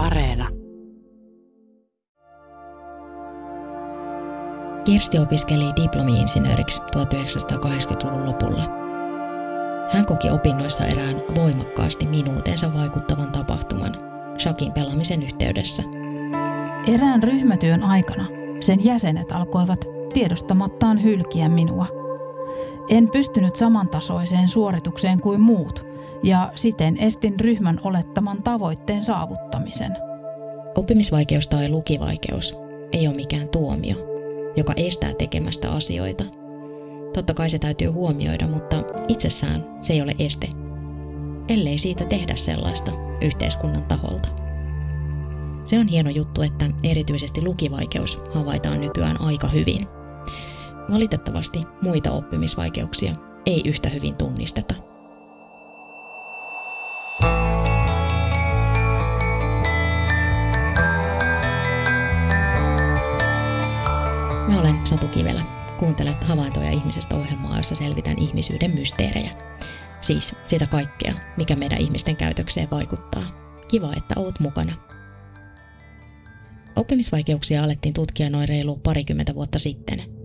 Areena. Kirsti opiskeli diplomi-insinööriksi 1980-luvun lopulla. Hän koki opinnoissa erään voimakkaasti minuutensa vaikuttavan tapahtuman, shakin pelaamisen yhteydessä. Erään ryhmätyön aikana sen jäsenet alkoivat tiedostamattaan hylkiä minua. En pystynyt samantasoiseen suoritukseen kuin muut ja siten estin ryhmän olettaman tavoitteen saavuttamisen. Oppimisvaikeus tai lukivaikeus ei ole mikään tuomio, joka estää tekemästä asioita. Totta kai se täytyy huomioida, mutta itsessään se ei ole este, ellei siitä tehdä sellaista yhteiskunnan taholta. Se on hieno juttu, että erityisesti lukivaikeus havaitaan nykyään aika hyvin. Valitettavasti muita oppimisvaikeuksia ei yhtä hyvin tunnisteta. Mä olen Satu Kivelä. Kuuntelet havaintoja ihmisestä ohjelmaa, jossa selvitän ihmisyyden mysteerejä. Siis sitä kaikkea, mikä meidän ihmisten käytökseen vaikuttaa. Kiva, että oot mukana. Oppimisvaikeuksia alettiin tutkia noin reilu parikymmentä vuotta sitten.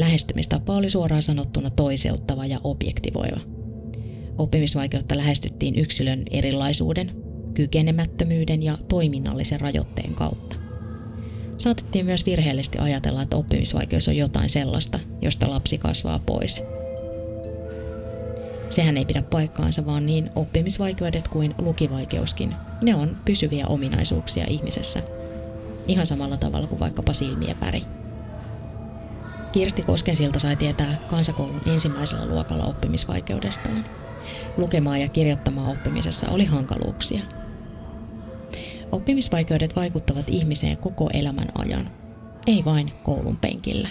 Lähestymistapa oli suoraan sanottuna toiseuttava ja objektivoiva. Oppimisvaikeutta lähestyttiin yksilön erilaisuuden, kykenemättömyyden ja toiminnallisen rajoitteen kautta. Saatettiin myös virheellisesti ajatella, että oppimisvaikeus on jotain sellaista, josta lapsi kasvaa pois. Sehän ei pidä paikkaansa, vaan niin oppimisvaikeudet kuin lukivaikeuskin, ne on pysyviä ominaisuuksia ihmisessä. Ihan samalla tavalla kuin vaikkapa silmiäpäri. Kirsti Koskensilta sai tietää kansakoulun ensimmäisellä luokalla oppimisvaikeudestaan. Lukemaan ja kirjoittamaan oppimisessa oli hankaluuksia – Oppimisvaikeudet vaikuttavat ihmiseen koko elämän ajan, ei vain koulun penkillä.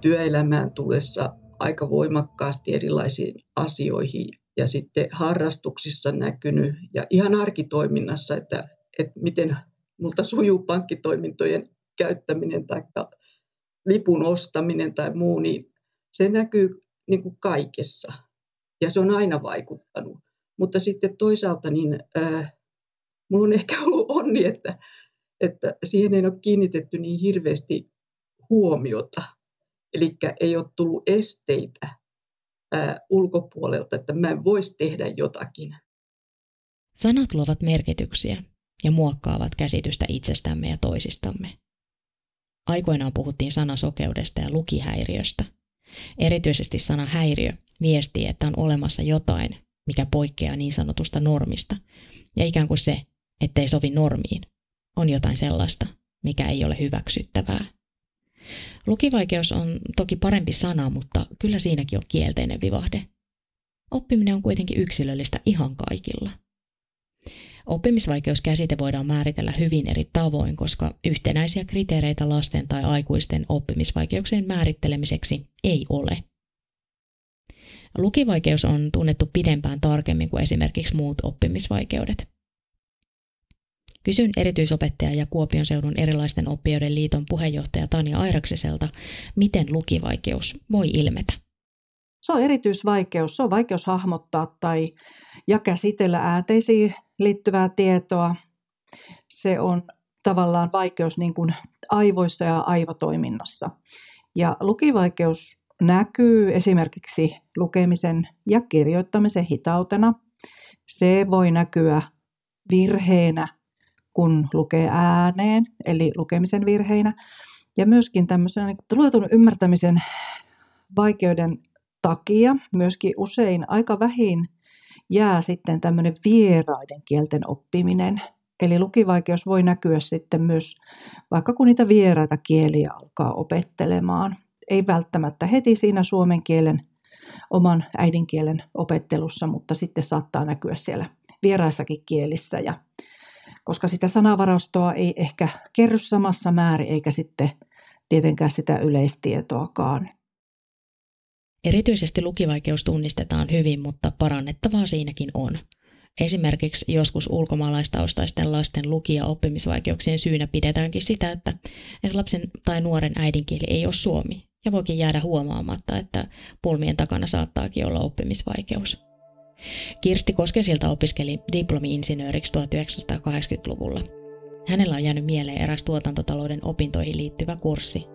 Työelämään tulessa aika voimakkaasti erilaisiin asioihin ja sitten harrastuksissa näkynyt ja ihan arkitoiminnassa, että, että miten multa sujuu pankkitoimintojen käyttäminen tai lipun ostaminen tai muu, niin se näkyy niin kuin kaikessa ja se on aina vaikuttanut. Mutta sitten toisaalta niin, äh, mulla on ehkä ollut onni, että, että siihen ei ole kiinnitetty niin hirveästi huomiota. Eli ei ole tullut esteitä ää, ulkopuolelta, että mä en voisi tehdä jotakin. Sanat luovat merkityksiä ja muokkaavat käsitystä itsestämme ja toisistamme. Aikoinaan puhuttiin sanasokeudesta ja lukihäiriöstä. Erityisesti sana häiriö viestii, että on olemassa jotain, mikä poikkeaa niin sanotusta normista, ja ikään kuin se ettei sovi normiin, on jotain sellaista, mikä ei ole hyväksyttävää. Lukivaikeus on toki parempi sana, mutta kyllä siinäkin on kielteinen vivahde. Oppiminen on kuitenkin yksilöllistä ihan kaikilla. Oppimisvaikeuskäsite voidaan määritellä hyvin eri tavoin, koska yhtenäisiä kriteereitä lasten tai aikuisten oppimisvaikeuksien määrittelemiseksi ei ole. Lukivaikeus on tunnettu pidempään tarkemmin kuin esimerkiksi muut oppimisvaikeudet. Kysyn erityisopettaja ja Kuopion seudun erilaisten oppijoiden liiton puheenjohtaja Tania Airaksiselta, miten lukivaikeus voi ilmetä. Se on erityisvaikeus. Se on vaikeus hahmottaa tai ja käsitellä ääteisiin liittyvää tietoa. Se on tavallaan vaikeus niin kuin aivoissa ja aivotoiminnassa. Ja lukivaikeus näkyy esimerkiksi lukemisen ja kirjoittamisen hitautena. Se voi näkyä virheenä kun lukee ääneen, eli lukemisen virheinä. Ja myöskin tämmöisen niin luetun ymmärtämisen vaikeuden takia myöskin usein aika vähin jää sitten tämmöinen vieraiden kielten oppiminen. Eli lukivaikeus voi näkyä sitten myös, vaikka kun niitä vieraita kieliä alkaa opettelemaan. Ei välttämättä heti siinä suomen kielen, oman äidinkielen opettelussa, mutta sitten saattaa näkyä siellä vieraissakin kielissä. Ja koska sitä sanavarastoa ei ehkä kerry samassa määrin eikä sitten tietenkään sitä yleistietoakaan. Erityisesti lukivaikeus tunnistetaan hyvin, mutta parannettavaa siinäkin on. Esimerkiksi joskus ulkomaalaistaustaisten lasten luki- ja oppimisvaikeuksien syynä pidetäänkin sitä, että, lapsen tai nuoren äidinkieli ei ole suomi, ja voikin jäädä huomaamatta, että pulmien takana saattaakin olla oppimisvaikeus. Kirsti Koskesilta opiskeli diplomi-insinööriksi 1980-luvulla. Hänellä on jäänyt mieleen eräs tuotantotalouden opintoihin liittyvä kurssi.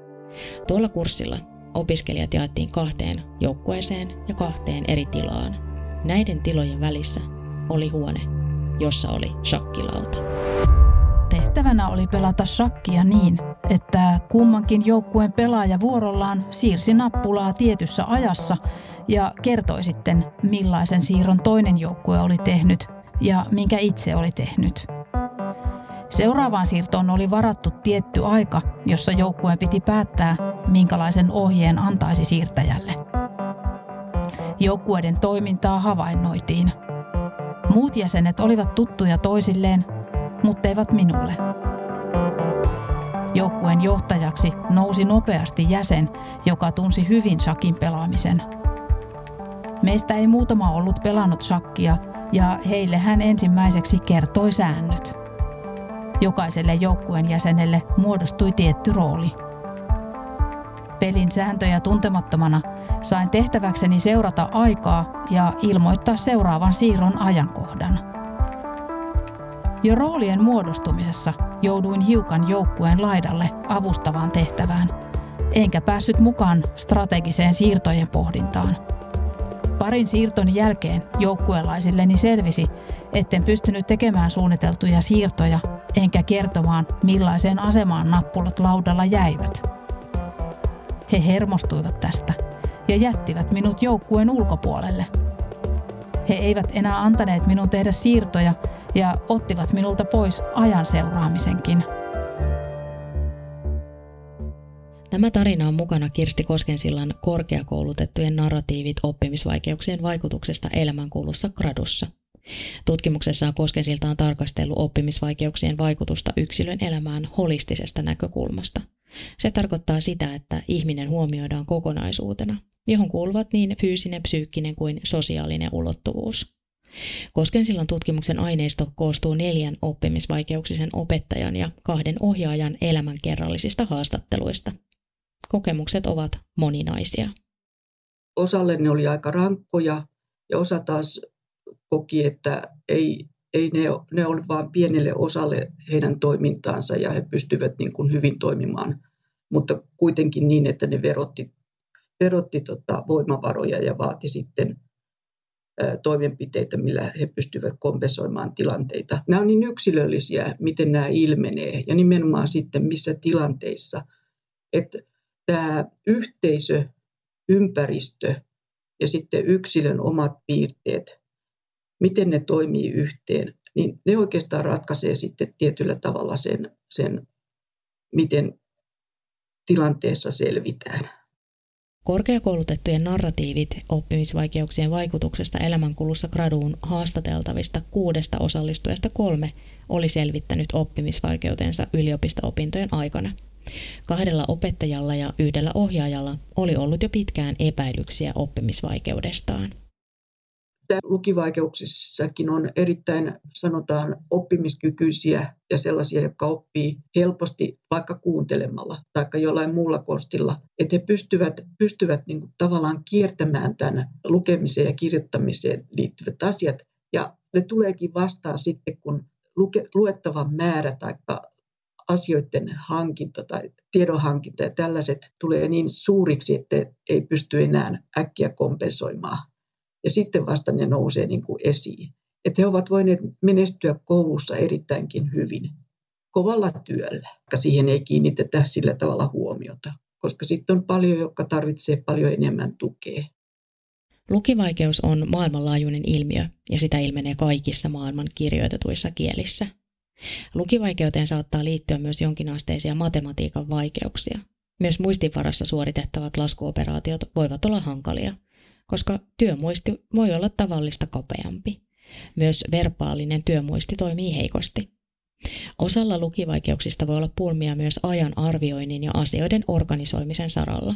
Tuolla kurssilla opiskelijat jaettiin kahteen joukkueeseen ja kahteen eri tilaan. Näiden tilojen välissä oli huone, jossa oli shakkilauta. Tehtävänä oli pelata shakkia niin, että kummankin joukkueen pelaaja vuorollaan siirsi nappulaa tietyssä ajassa ja kertoi sitten, millaisen siirron toinen joukkue oli tehnyt ja minkä itse oli tehnyt. Seuraavaan siirtoon oli varattu tietty aika, jossa joukkueen piti päättää, minkälaisen ohjeen antaisi siirtäjälle. Joukkueiden toimintaa havainnoitiin. Muut jäsenet olivat tuttuja toisilleen, mutta eivät minulle. Joukkueen johtajaksi nousi nopeasti jäsen, joka tunsi hyvin shakin pelaamisen. Meistä ei muutama ollut pelannut shakkia ja heille hän ensimmäiseksi kertoi säännöt. Jokaiselle joukkueen jäsenelle muodostui tietty rooli. Pelin sääntöjä tuntemattomana sain tehtäväkseni seurata aikaa ja ilmoittaa seuraavan siirron ajankohdan. Jo roolien muodostumisessa jouduin hiukan joukkueen laidalle avustavaan tehtävään, enkä päässyt mukaan strategiseen siirtojen pohdintaan. Parin siirton jälkeen joukkuelaisilleni selvisi, etten pystynyt tekemään suunniteltuja siirtoja enkä kertomaan, millaiseen asemaan nappulat laudalla jäivät. He hermostuivat tästä ja jättivät minut joukkueen ulkopuolelle. He eivät enää antaneet minun tehdä siirtoja ja ottivat minulta pois ajan seuraamisenkin. Tämä tarina on mukana Kirsti Koskensillan korkeakoulutettujen narratiivit oppimisvaikeuksien vaikutuksesta elämänkulussa gradussa. Tutkimuksessaan Koskensilta on tarkastellut oppimisvaikeuksien vaikutusta yksilön elämään holistisesta näkökulmasta. Se tarkoittaa sitä, että ihminen huomioidaan kokonaisuutena, johon kuuluvat niin fyysinen, psyykkinen kuin sosiaalinen ulottuvuus. Koskensillan tutkimuksen aineisto koostuu neljän oppimisvaikeuksisen opettajan ja kahden ohjaajan elämänkerrallisista haastatteluista. Kokemukset ovat moninaisia. Osalle ne oli aika rankkoja ja osa taas koki, että ei, ei ne, ne ole vain pienelle osalle heidän toimintaansa ja he pystyvät niin kuin hyvin toimimaan, mutta kuitenkin niin, että ne verotti, verotti tota voimavaroja ja vaati sitten toimenpiteitä, millä he pystyvät kompensoimaan tilanteita. Nämä on niin yksilöllisiä, miten nämä ilmenee ja nimenomaan sitten missä tilanteissa. Että tämä yhteisö, ympäristö ja sitten yksilön omat piirteet, miten ne toimii yhteen, niin ne oikeastaan ratkaisee sitten tietyllä tavalla sen, sen miten tilanteessa selvitään. Korkeakoulutettujen narratiivit oppimisvaikeuksien vaikutuksesta elämänkulussa graduun haastateltavista kuudesta osallistujasta kolme oli selvittänyt oppimisvaikeutensa yliopisto-opintojen aikana. Kahdella opettajalla ja yhdellä ohjaajalla oli ollut jo pitkään epäilyksiä oppimisvaikeudestaan lukivaikeuksissakin on erittäin, sanotaan, oppimiskykyisiä ja sellaisia, jotka oppii helposti vaikka kuuntelemalla tai jollain muulla konstilla, että he pystyvät, pystyvät niin kuin tavallaan kiertämään tämän lukemiseen ja kirjoittamiseen liittyvät asiat. Ja ne tuleekin vastaan sitten, kun luke, luettavan määrä tai asioiden hankinta tai tiedonhankinta ja tällaiset tulee niin suuriksi, että ei pysty enää äkkiä kompensoimaan ja sitten vasta ne nousee niin kuin esiin. Että he ovat voineet menestyä koulussa erittäinkin hyvin kovalla työllä, siihen ei kiinnitetä sillä tavalla huomiota, koska sitten on paljon, jotka tarvitsee paljon enemmän tukea. Lukivaikeus on maailmanlaajuinen ilmiö ja sitä ilmenee kaikissa maailman kirjoitetuissa kielissä. Lukivaikeuteen saattaa liittyä myös jonkinasteisia matematiikan vaikeuksia. Myös muistinvarassa suoritettavat laskuoperaatiot voivat olla hankalia – koska työmuisti voi olla tavallista kapeampi. Myös verbaalinen työmuisti toimii heikosti. Osalla lukivaikeuksista voi olla pulmia myös ajan arvioinnin ja asioiden organisoimisen saralla.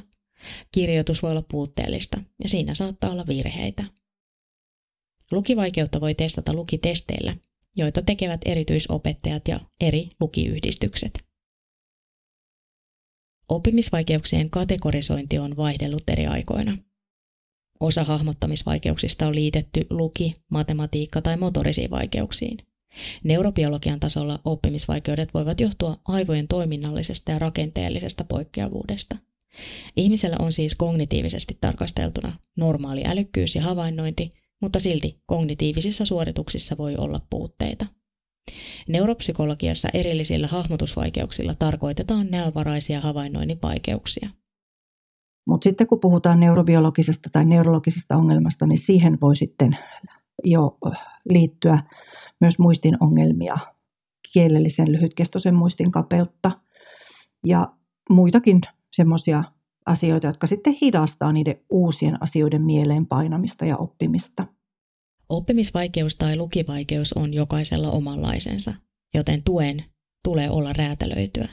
Kirjoitus voi olla puutteellista ja siinä saattaa olla virheitä. Lukivaikeutta voi testata lukitesteillä, joita tekevät erityisopettajat ja eri lukiyhdistykset. Oppimisvaikeuksien kategorisointi on vaihdellut eri aikoina. Osa hahmottamisvaikeuksista on liitetty luki-, matematiikka- tai motorisiin vaikeuksiin. Neurobiologian tasolla oppimisvaikeudet voivat johtua aivojen toiminnallisesta ja rakenteellisesta poikkeavuudesta. Ihmisellä on siis kognitiivisesti tarkasteltuna normaali älykkyys ja havainnointi, mutta silti kognitiivisissa suorituksissa voi olla puutteita. Neuropsykologiassa erillisillä hahmotusvaikeuksilla tarkoitetaan neovaraisia havainnoinnin vaikeuksia. Mutta sitten kun puhutaan neurobiologisesta tai neurologisesta ongelmasta, niin siihen voi sitten jo liittyä myös muistin ongelmia, kielellisen lyhytkestoisen muistin kapeutta ja muitakin semmoisia asioita, jotka sitten hidastaa niiden uusien asioiden mieleen painamista ja oppimista. Oppimisvaikeus tai lukivaikeus on jokaisella omanlaisensa, joten tuen tulee olla räätälöityä.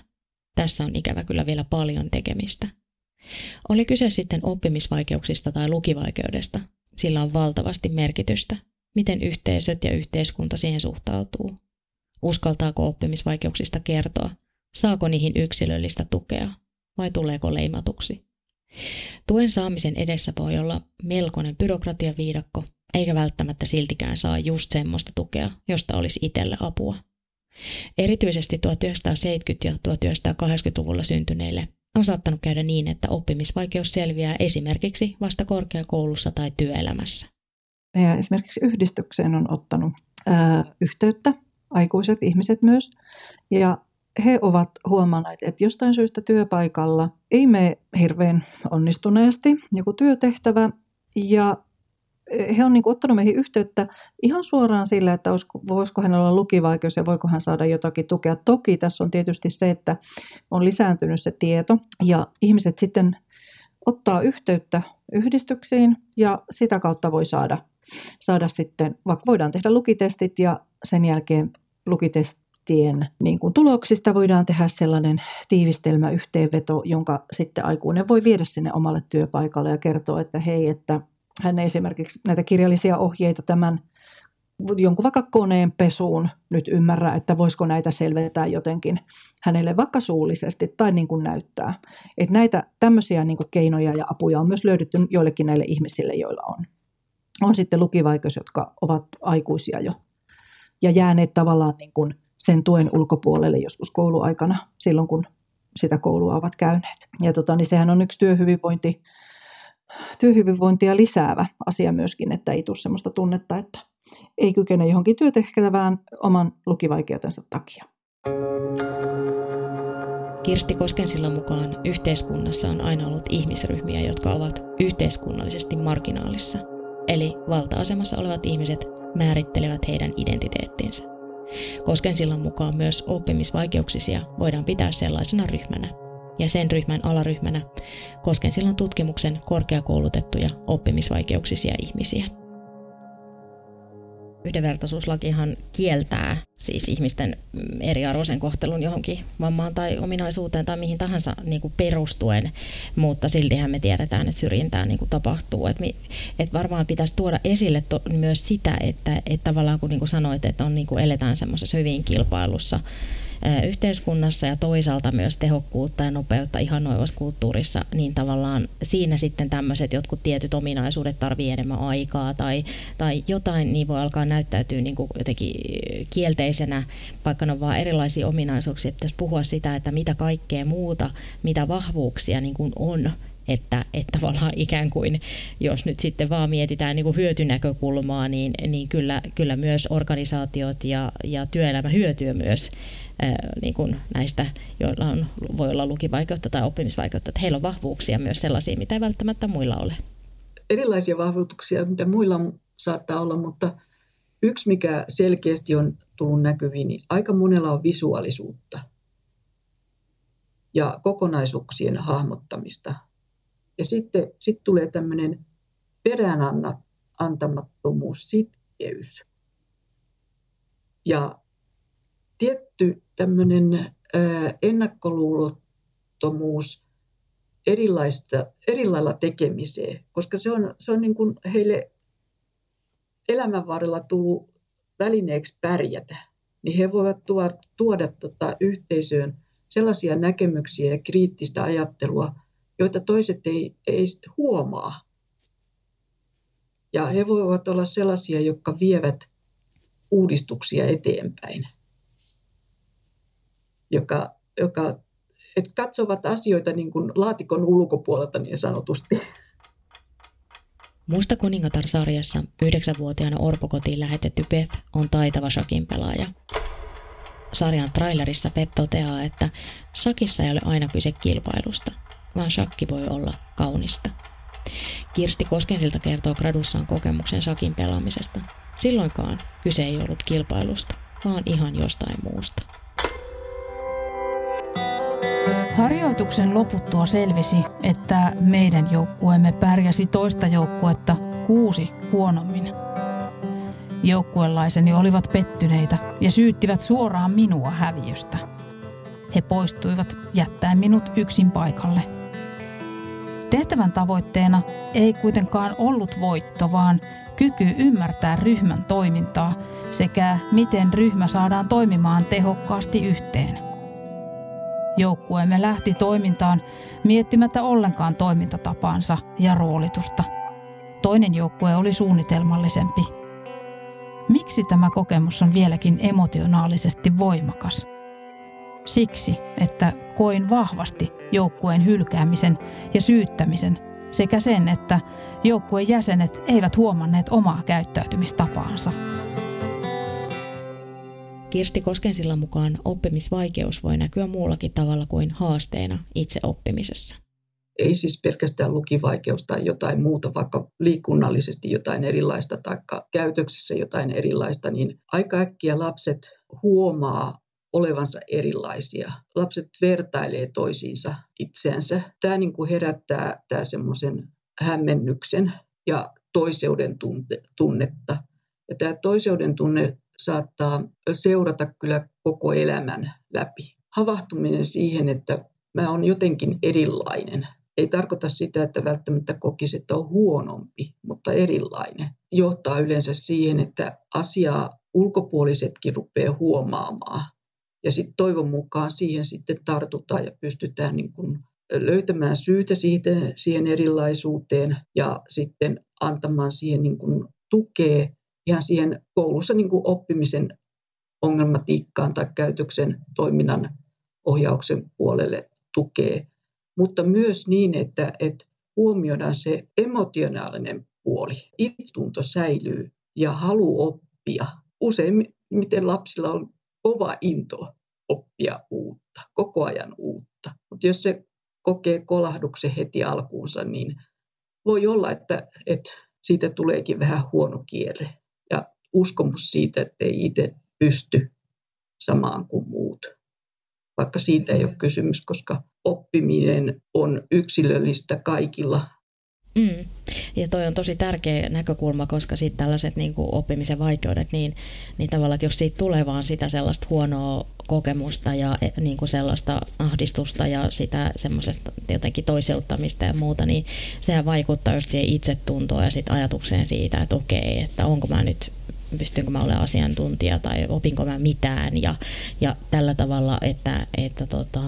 Tässä on ikävä kyllä vielä paljon tekemistä. Oli kyse sitten oppimisvaikeuksista tai lukivaikeudesta, sillä on valtavasti merkitystä, miten yhteisöt ja yhteiskunta siihen suhtautuu. Uskaltaako oppimisvaikeuksista kertoa? Saako niihin yksilöllistä tukea? Vai tuleeko leimatuksi? Tuen saamisen edessä voi olla melkoinen byrokratiaviidakko, eikä välttämättä siltikään saa just semmoista tukea, josta olisi itselle apua. Erityisesti 1970- ja 1980-luvulla syntyneille on saattanut käydä niin, että oppimisvaikeus selviää esimerkiksi vasta korkeakoulussa tai työelämässä. Meidän esimerkiksi yhdistykseen on ottanut ää, yhteyttä aikuiset ihmiset myös, ja he ovat huomanneet, että jostain syystä työpaikalla ei mene hirveän onnistuneesti joku työtehtävä, ja he on niin kuin ottanut meihin yhteyttä ihan suoraan sillä, että voisiko hänellä olla lukivaikeus ja voiko hän saada jotakin tukea. Toki tässä on tietysti se, että on lisääntynyt se tieto ja ihmiset sitten ottaa yhteyttä yhdistyksiin ja sitä kautta voi saada, saada sitten, vaikka voidaan tehdä lukitestit ja sen jälkeen lukitestien niin kuin tuloksista voidaan tehdä sellainen tiivistelmä, yhteenveto, jonka sitten aikuinen voi viedä sinne omalle työpaikalle ja kertoa, että hei, että hän ei esimerkiksi näitä kirjallisia ohjeita tämän jonkun vaikka koneen pesuun nyt ymmärrä, että voisiko näitä selventää jotenkin hänelle vaikka suullisesti tai niin kuin näyttää. Että näitä tämmöisiä niin kuin keinoja ja apuja on myös löydetty joillekin näille ihmisille, joilla on. On sitten lukivaikeus, jotka ovat aikuisia jo ja jääneet tavallaan niin kuin sen tuen ulkopuolelle joskus kouluaikana silloin, kun sitä koulua ovat käyneet. Ja tota, niin sehän on yksi työhyvinvointi työhyvinvointia lisäävä asia myöskin, että ei tule sellaista tunnetta, että ei kykene johonkin työtehtävään oman lukivaikeutensa takia. Kirsti Koskensilla mukaan yhteiskunnassa on aina ollut ihmisryhmiä, jotka ovat yhteiskunnallisesti marginaalissa. Eli valta-asemassa olevat ihmiset määrittelevät heidän identiteettinsä. Koskensillan mukaan myös oppimisvaikeuksisia voidaan pitää sellaisena ryhmänä, ja sen ryhmän alaryhmänä kosken silloin tutkimuksen korkeakoulutettuja oppimisvaikeuksisia ihmisiä. Yhdenvertaisuuslakihan kieltää siis ihmisten eriarvoisen kohtelun johonkin vammaan tai ominaisuuteen tai mihin tahansa niin kuin perustuen, mutta siltihän me tiedetään, että syrjintää niin kuin tapahtuu. Et, mi, et varmaan pitäisi tuoda esille to, myös sitä, että, että tavallaan kun niin kuin sanoit, että on, niin kuin eletään semmoisessa hyvin kilpailussa, yhteiskunnassa ja toisaalta myös tehokkuutta ja nopeutta ihanoivassa kulttuurissa, niin tavallaan siinä sitten tämmöiset jotkut tietyt ominaisuudet tarvii enemmän aikaa tai, tai jotain, niin voi alkaa näyttäytyä niin kuin jotenkin kielteisenä, vaikka ne on vaan erilaisia ominaisuuksia, että puhua sitä, että mitä kaikkea muuta, mitä vahvuuksia niin kuin on, että, että tavallaan ikään kuin, jos nyt sitten vaan mietitään niin kuin hyötynäkökulmaa, niin, niin kyllä, kyllä myös organisaatiot ja, ja työelämä hyötyy myös niin kuin näistä, joilla on, voi olla lukivaikeutta tai oppimisvaikeutta, että heillä on vahvuuksia myös sellaisia, mitä ei välttämättä muilla ole. Erilaisia vahvuuksia, mitä muilla saattaa olla, mutta yksi, mikä selkeästi on tullut näkyviin, niin aika monella on visuaalisuutta ja kokonaisuuksien hahmottamista. Ja sitten sit tulee tämmöinen peräänantamattomuus, sitkeys. Ja tietty tämmöinen ennakkoluulottomuus erilaista, eri lailla tekemiseen, koska se on, se on niin kuin heille elämän varrella tullut välineeksi pärjätä, niin he voivat tuoda, tuoda tota yhteisöön sellaisia näkemyksiä ja kriittistä ajattelua, joita toiset ei, ei huomaa. Ja he voivat olla sellaisia, jotka vievät uudistuksia eteenpäin, joka, joka että katsovat asioita niin kuin laatikon ulkopuolelta niin sanotusti. Musta kuningatar-sarjassa yhdeksänvuotiaana orpokotiin lähetetty Beth on taitava shakin pelaaja. Sarjan trailerissa Beth toteaa, että shakissa ei ole aina kyse kilpailusta, vaan shakki voi olla kaunista. Kirsti Koskensilta kertoo gradussaan kokemuksen shakin pelaamisesta. Silloinkaan kyse ei ollut kilpailusta, vaan ihan jostain muusta. Harjoituksen loputtua selvisi, että meidän joukkueemme pärjäsi toista joukkuetta kuusi huonommin. Joukkuelaiseni olivat pettyneitä ja syyttivät suoraan minua häviöstä. He poistuivat jättäen minut yksin paikalle. Tehtävän tavoitteena ei kuitenkaan ollut voitto, vaan kyky ymmärtää ryhmän toimintaa sekä miten ryhmä saadaan toimimaan tehokkaasti yhteen. Joukkueemme lähti toimintaan miettimättä ollenkaan toimintatapaansa ja roolitusta. Toinen joukkue oli suunnitelmallisempi. Miksi tämä kokemus on vieläkin emotionaalisesti voimakas? Siksi, että koin vahvasti joukkueen hylkäämisen ja syyttämisen sekä sen, että joukkueen jäsenet eivät huomanneet omaa käyttäytymistapaansa. Kirsti Koskensillan mukaan oppimisvaikeus voi näkyä muullakin tavalla kuin haasteena itse oppimisessa. Ei siis pelkästään lukivaikeus tai jotain muuta, vaikka liikunnallisesti jotain erilaista tai käytöksessä jotain erilaista, niin aika äkkiä lapset huomaa olevansa erilaisia. Lapset vertailee toisiinsa itseänsä. Tämä niin kuin herättää tämä semmoisen hämmennyksen ja toiseuden tunnetta. Ja tämä toiseuden tunne saattaa seurata kyllä koko elämän läpi. Havahtuminen siihen, että mä oon jotenkin erilainen, ei tarkoita sitä, että välttämättä kokisi, että on huonompi, mutta erilainen. Johtaa yleensä siihen, että asiaa ulkopuolisetkin rupeaa huomaamaan. Ja sitten toivon mukaan siihen sitten tartutaan ja pystytään niin kuin löytämään syytä siihen erilaisuuteen ja sitten antamaan siihen niin kuin tukea ihan siihen koulussa niin kuin oppimisen ongelmatiikkaan tai käytöksen toiminnan ohjauksen puolelle tukee, mutta myös niin, että, että huomioidaan se emotionaalinen puoli. Itsetunto säilyy ja halu oppia. Useimmiten lapsilla on kova into oppia uutta, koko ajan uutta. Mutta jos se kokee kolahduksen heti alkuunsa, niin voi olla, että, että siitä tuleekin vähän huono kierre uskomus siitä, että ei itse pysty samaan kuin muut. Vaikka siitä ei ole kysymys, koska oppiminen on yksilöllistä kaikilla. Mm. Ja toi on tosi tärkeä näkökulma, koska sitten tällaiset niin kuin oppimisen vaikeudet, niin, niin tavallaan, että jos siitä tulee vaan sitä sellaista huonoa kokemusta ja e, niin kuin sellaista ahdistusta ja sitä semmoisesta jotenkin toiseuttamista ja muuta, niin sehän vaikuttaa just siihen itsetuntoon ja sitten ajatukseen siitä, että okei, että onko mä nyt pystynkö mä olemaan asiantuntija tai opinko mä mitään ja, ja tällä tavalla, että, että, tota,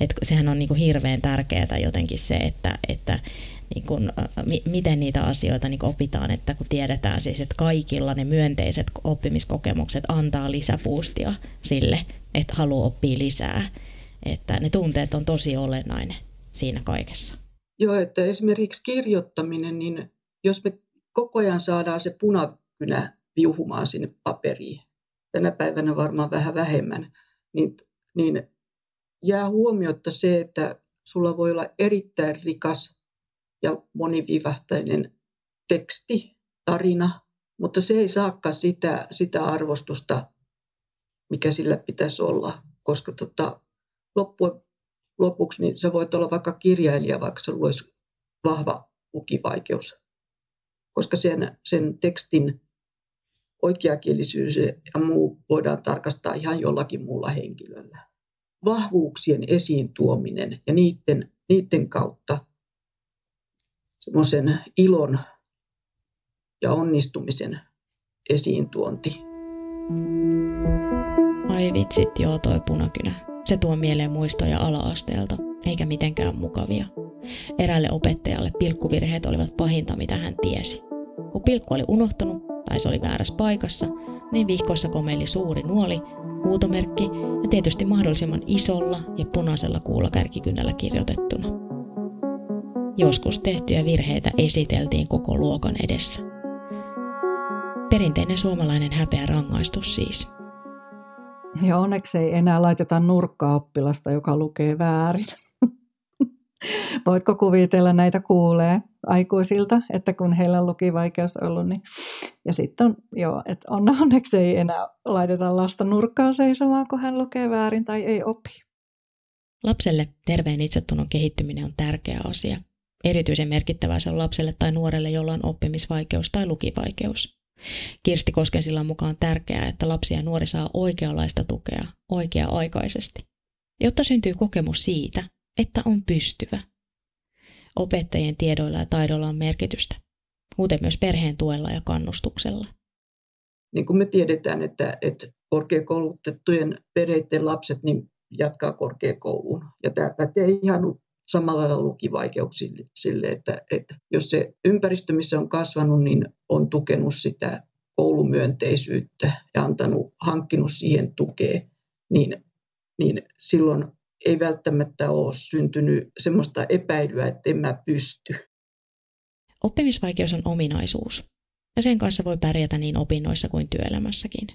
että sehän on niin kuin hirveän tärkeää jotenkin se, että, että niin kuin, miten niitä asioita niin opitaan, että kun tiedetään siis, että kaikilla ne myönteiset oppimiskokemukset antaa lisäpuustia sille, että haluaa oppia lisää, että ne tunteet on tosi olennainen siinä kaikessa. Joo, että esimerkiksi kirjoittaminen, niin jos me koko ajan saadaan se punakynä viuhumaan sinne paperiin, tänä päivänä varmaan vähän vähemmän, niin, niin jää huomiotta se, että sulla voi olla erittäin rikas ja monivivahteinen teksti, tarina, mutta se ei saakaan sitä, sitä arvostusta, mikä sillä pitäisi olla, koska tota, loppujen lopuksi niin sä voit olla vaikka kirjailija, vaikka se olisi vahva lukivaikeus, koska sen, sen tekstin oikeakielisyys ja muu voidaan tarkastaa ihan jollakin muulla henkilöllä. Vahvuuksien esiin tuominen ja niiden, niiden kautta semmoisen ilon ja onnistumisen esiin tuonti. Ai vitsit, joo toi punakynä. Se tuo mieleen muistoja ala-asteelta, eikä mitenkään mukavia. Erälle opettajalle pilkkuvirheet olivat pahinta, mitä hän tiesi. Kun pilkku oli unohtunut, tai se oli väärässä paikassa, niin vihkoissa komeili suuri nuoli, huutomerkki ja tietysti mahdollisimman isolla ja punaisella kuulla kärkikynällä kirjoitettuna. Joskus tehtyjä virheitä esiteltiin koko luokan edessä. Perinteinen suomalainen häpeä rangaistus siis. Ja onneksi ei enää laiteta nurkkaa oppilasta, joka lukee väärin. Voitko kuvitella näitä kuulee aikuisilta, että kun heillä on lukivaikeus ollut, niin ja sitten on, joo, että on, onneksi ei enää laiteta lasta nurkkaan seisomaan, kun hän lukee väärin tai ei opi. Lapselle terveen itsetunnon kehittyminen on tärkeä asia. Erityisen merkittävää se on lapselle tai nuorelle, jolla on oppimisvaikeus tai lukivaikeus. Kirsti Koskensilla on mukaan tärkeää, että lapsi ja nuori saa oikeanlaista tukea oikea-aikaisesti, jotta syntyy kokemus siitä, että on pystyvä. Opettajien tiedoilla ja taidolla on merkitystä, kuten myös perheen tuella ja kannustuksella. Niin kuin me tiedetään, että, että korkeakoulutettujen perheiden lapset niin jatkaa korkeakouluun. Ja tämä pätee ihan samalla lailla lukivaikeuksille, että, että jos se ympäristö, missä on kasvanut, niin on tukenut sitä koulumyönteisyyttä ja antanut, hankkinut siihen tukea, niin, niin silloin ei välttämättä ole syntynyt semmoista epäilyä, että en mä pysty. Oppimisvaikeus on ominaisuus, ja sen kanssa voi pärjätä niin opinnoissa kuin työelämässäkin.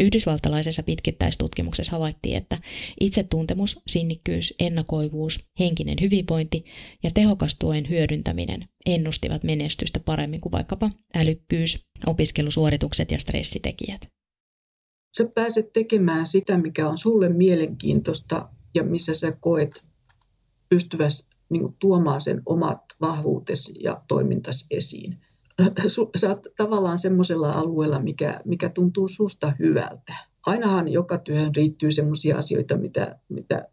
Yhdysvaltalaisessa pitkittäistutkimuksessa havaittiin, että itsetuntemus, sinnikkyys, ennakoivuus, henkinen hyvinvointi ja tehokas tuen hyödyntäminen ennustivat menestystä paremmin kuin vaikkapa älykkyys, opiskelusuoritukset ja stressitekijät. Sä pääset tekemään sitä, mikä on sulle mielenkiintoista ja missä sä koet pystyväs niin tuomaan sen omat vahvuutesi ja toimintasi esiin sä oot tavallaan semmoisella alueella, mikä, mikä tuntuu susta hyvältä. Ainahan joka työhön riittyy semmoisia asioita, mitä, mitä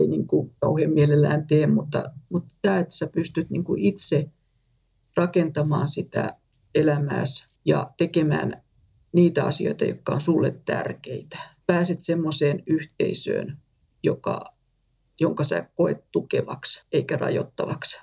ei niin kuin kauhean mielellään tee, mutta, mutta tämä, että sä pystyt niin kuin itse rakentamaan sitä elämääsi ja tekemään niitä asioita, jotka on sulle tärkeitä. Pääset semmoiseen yhteisöön, joka, jonka sä koet tukevaksi eikä rajoittavaksi?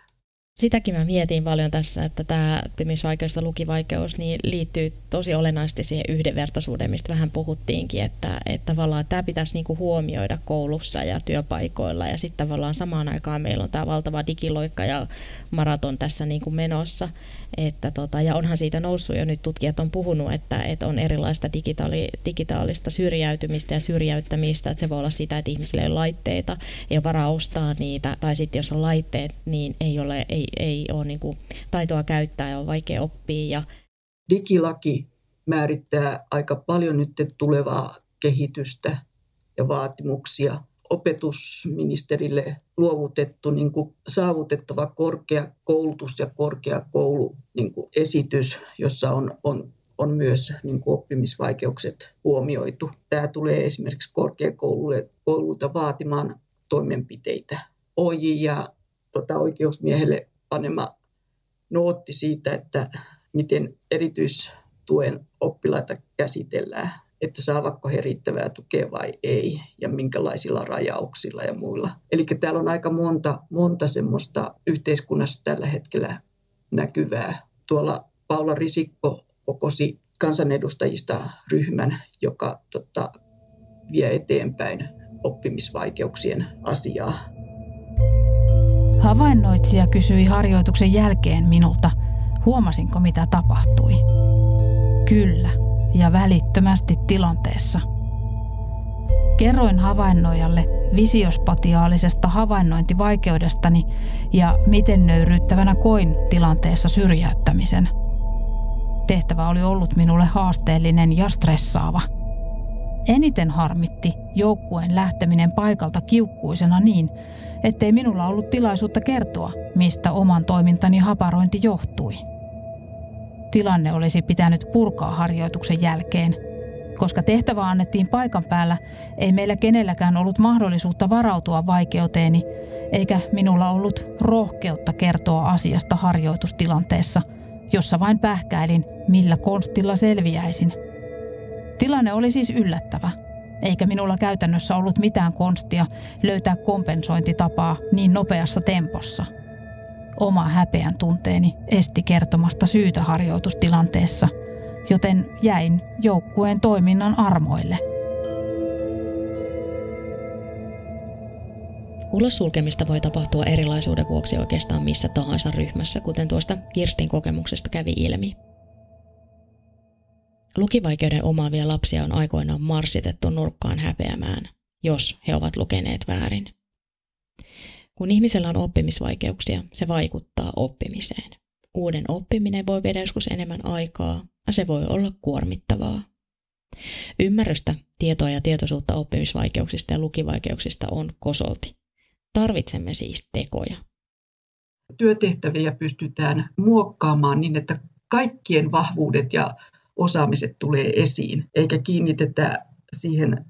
Sitäkin mä mietin paljon tässä, että tämä oppimisvaikeus ja lukivaikeus niin liittyy tosi olennaisesti siihen yhdenvertaisuuteen, mistä vähän puhuttiinkin, että, että tavallaan tämä pitäisi niinku huomioida koulussa ja työpaikoilla. Ja sitten tavallaan samaan aikaan meillä on tämä valtava digiloikka ja maraton tässä niinku menossa, että tota, ja onhan siitä noussut jo nyt tutkijat on puhunut, että, että on erilaista digitaali, digitaalista syrjäytymistä ja syrjäyttämistä, että se voi olla sitä, että ihmisille ei ole laitteita, ei ole varaa ostaa niitä, tai sitten jos on laitteet, niin ei ole, ei, ei ole niin kuin taitoa käyttää ja on vaikea oppia. Ja... Digilaki määrittää aika paljon nyt tulevaa kehitystä ja vaatimuksia opetusministerille luovutettu niin kuin saavutettava korkeakoulutus ja korkeakoulu niin kuin esitys, jossa on, on, on myös niin kuin oppimisvaikeukset huomioitu. Tämä tulee esimerkiksi korkeakoululta vaatimaan toimenpiteitä. OJ ja tota, oikeusmiehelle panema nootti siitä, että miten erityistuen oppilaita käsitellään että saavatko he riittävää tukea vai ei ja minkälaisilla rajauksilla ja muilla. Eli täällä on aika monta, monta semmoista yhteiskunnassa tällä hetkellä näkyvää. Tuolla Paula Risikko kokosi kansanedustajista ryhmän, joka tota, vie eteenpäin oppimisvaikeuksien asiaa. Havainnoitsija kysyi harjoituksen jälkeen minulta, huomasinko mitä tapahtui. Kyllä, ja välittömästi tilanteessa. Kerroin havainnoijalle visiospatiaalisesta havainnointivaikeudestani ja miten nöyryyttävänä koin tilanteessa syrjäyttämisen. Tehtävä oli ollut minulle haasteellinen ja stressaava. Eniten harmitti joukkueen lähteminen paikalta kiukkuisena niin, ettei minulla ollut tilaisuutta kertoa, mistä oman toimintani haparointi johtui tilanne olisi pitänyt purkaa harjoituksen jälkeen. Koska tehtävä annettiin paikan päällä, ei meillä kenelläkään ollut mahdollisuutta varautua vaikeuteeni, eikä minulla ollut rohkeutta kertoa asiasta harjoitustilanteessa, jossa vain pähkäilin, millä konstilla selviäisin. Tilanne oli siis yllättävä, eikä minulla käytännössä ollut mitään konstia löytää kompensointitapaa niin nopeassa tempossa – Oma häpeän tunteeni esti kertomasta syytä harjoitustilanteessa, joten jäin joukkueen toiminnan armoille. Ulos sulkemista voi tapahtua erilaisuuden vuoksi oikeastaan missä tahansa ryhmässä, kuten tuosta Kirstin kokemuksesta kävi ilmi. Lukivaikeuden omaavia lapsia on aikoinaan marssitettu nurkkaan häpeämään, jos he ovat lukeneet väärin. Kun ihmisellä on oppimisvaikeuksia, se vaikuttaa oppimiseen. Uuden oppiminen voi viedä joskus enemmän aikaa ja se voi olla kuormittavaa. Ymmärrystä, tietoa ja tietoisuutta oppimisvaikeuksista ja lukivaikeuksista on kosolti. Tarvitsemme siis tekoja. Työtehtäviä pystytään muokkaamaan niin, että kaikkien vahvuudet ja osaamiset tulee esiin, eikä kiinnitetä siihen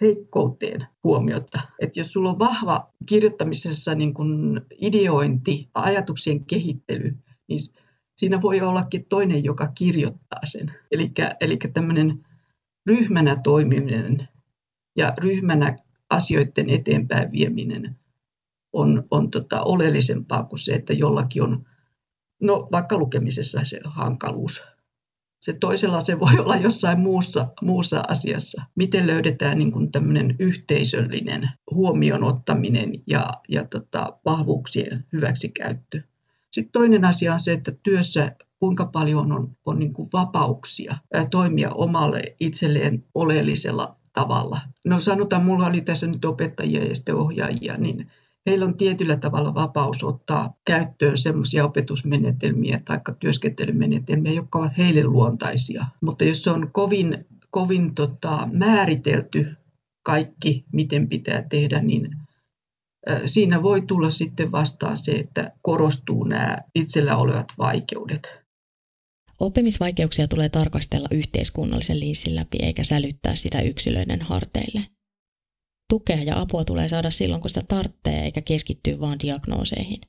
heikkouteen huomiota. Että jos sulla on vahva kirjoittamisessa niin kuin ideointi, ajatuksien kehittely, niin siinä voi ollakin toinen, joka kirjoittaa sen. Eli tämmöinen ryhmänä toimiminen ja ryhmänä asioiden eteenpäin vieminen on, on tota oleellisempaa kuin se, että jollakin on, no vaikka lukemisessa se hankaluus se toisella se voi olla jossain muussa, muussa asiassa. Miten löydetään niin kuin tämmöinen yhteisöllinen huomioon ottaminen ja, ja tota, vahvuuksien hyväksikäyttö. Sitten toinen asia on se, että työssä kuinka paljon on, on niin kuin vapauksia toimia omalle itselleen oleellisella tavalla. No sanotaan, mulla oli tässä nyt opettajia ja sitten ohjaajia, niin heillä on tietyllä tavalla vapaus ottaa käyttöön sellaisia opetusmenetelmiä tai työskentelymenetelmiä, jotka ovat heille luontaisia. Mutta jos se on kovin, kovin tota, määritelty kaikki, miten pitää tehdä, niin siinä voi tulla sitten vastaan se, että korostuu nämä itsellä olevat vaikeudet. Oppimisvaikeuksia tulee tarkastella yhteiskunnallisen liissin läpi eikä sälyttää sitä yksilöiden harteille. Tukea ja apua tulee saada silloin, kun sitä tarvitsee, eikä keskittyä vain diagnooseihin.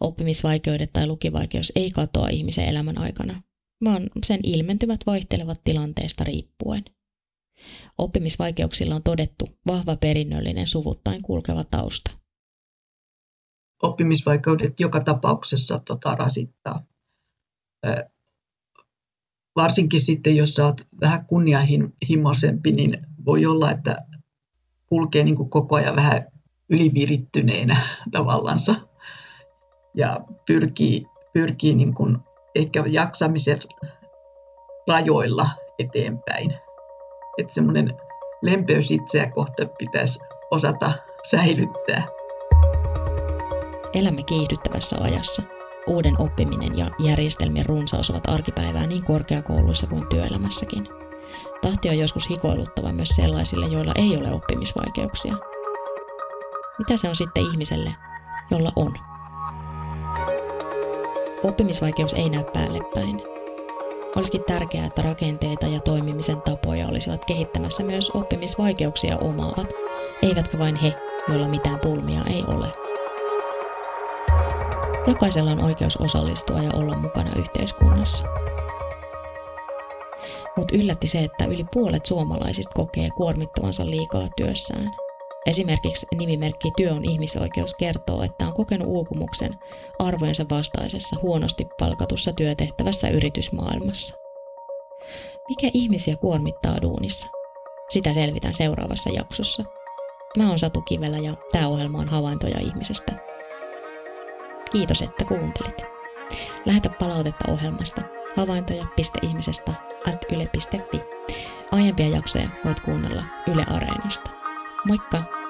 Oppimisvaikeudet tai lukivaikeus ei katoa ihmisen elämän aikana, vaan sen ilmentyvät vaihtelevat tilanteesta riippuen. Oppimisvaikeuksilla on todettu vahva perinnöllinen suvuttain kulkeva tausta. Oppimisvaikeudet joka tapauksessa tota, rasittaa. Varsinkin sitten, jos olet vähän kunnianhimoisempi, niin voi olla, että kulkee niin kuin koko ajan vähän ylivirittyneenä tavallansa ja pyrkii, pyrkii niin kuin ehkä jaksamisen rajoilla eteenpäin. Että semmoinen lempeys itseä kohta pitäisi osata säilyttää. Elämme kiihdyttävässä ajassa. Uuden oppiminen ja järjestelmien runsaus ovat arkipäivää niin korkeakouluissa kuin työelämässäkin – Tahti on joskus hikoiluttava myös sellaisille, joilla ei ole oppimisvaikeuksia. Mitä se on sitten ihmiselle, jolla on? Oppimisvaikeus ei näy päälle päin. Olisikin tärkeää, että rakenteita ja toimimisen tapoja olisivat kehittämässä myös oppimisvaikeuksia omaavat, eivätkä vain he, joilla mitään pulmia ei ole. Jokaisella on oikeus osallistua ja olla mukana yhteiskunnassa mutta yllätti se, että yli puolet suomalaisista kokee kuormittavansa liikaa työssään. Esimerkiksi nimimerkki Työ on ihmisoikeus kertoo, että on kokenut uupumuksen arvojensa vastaisessa huonosti palkatussa työtehtävässä yritysmaailmassa. Mikä ihmisiä kuormittaa duunissa? Sitä selvitän seuraavassa jaksossa. Mä oon Satu Kivelä ja tämä ohjelma on Havaintoja ihmisestä. Kiitos, että kuuntelit. Lähetä palautetta ohjelmasta havaintoja.ihmisestä at yle.fi. Aiempia jaksoja voit kuunnella Yle Areenasta. Moikka!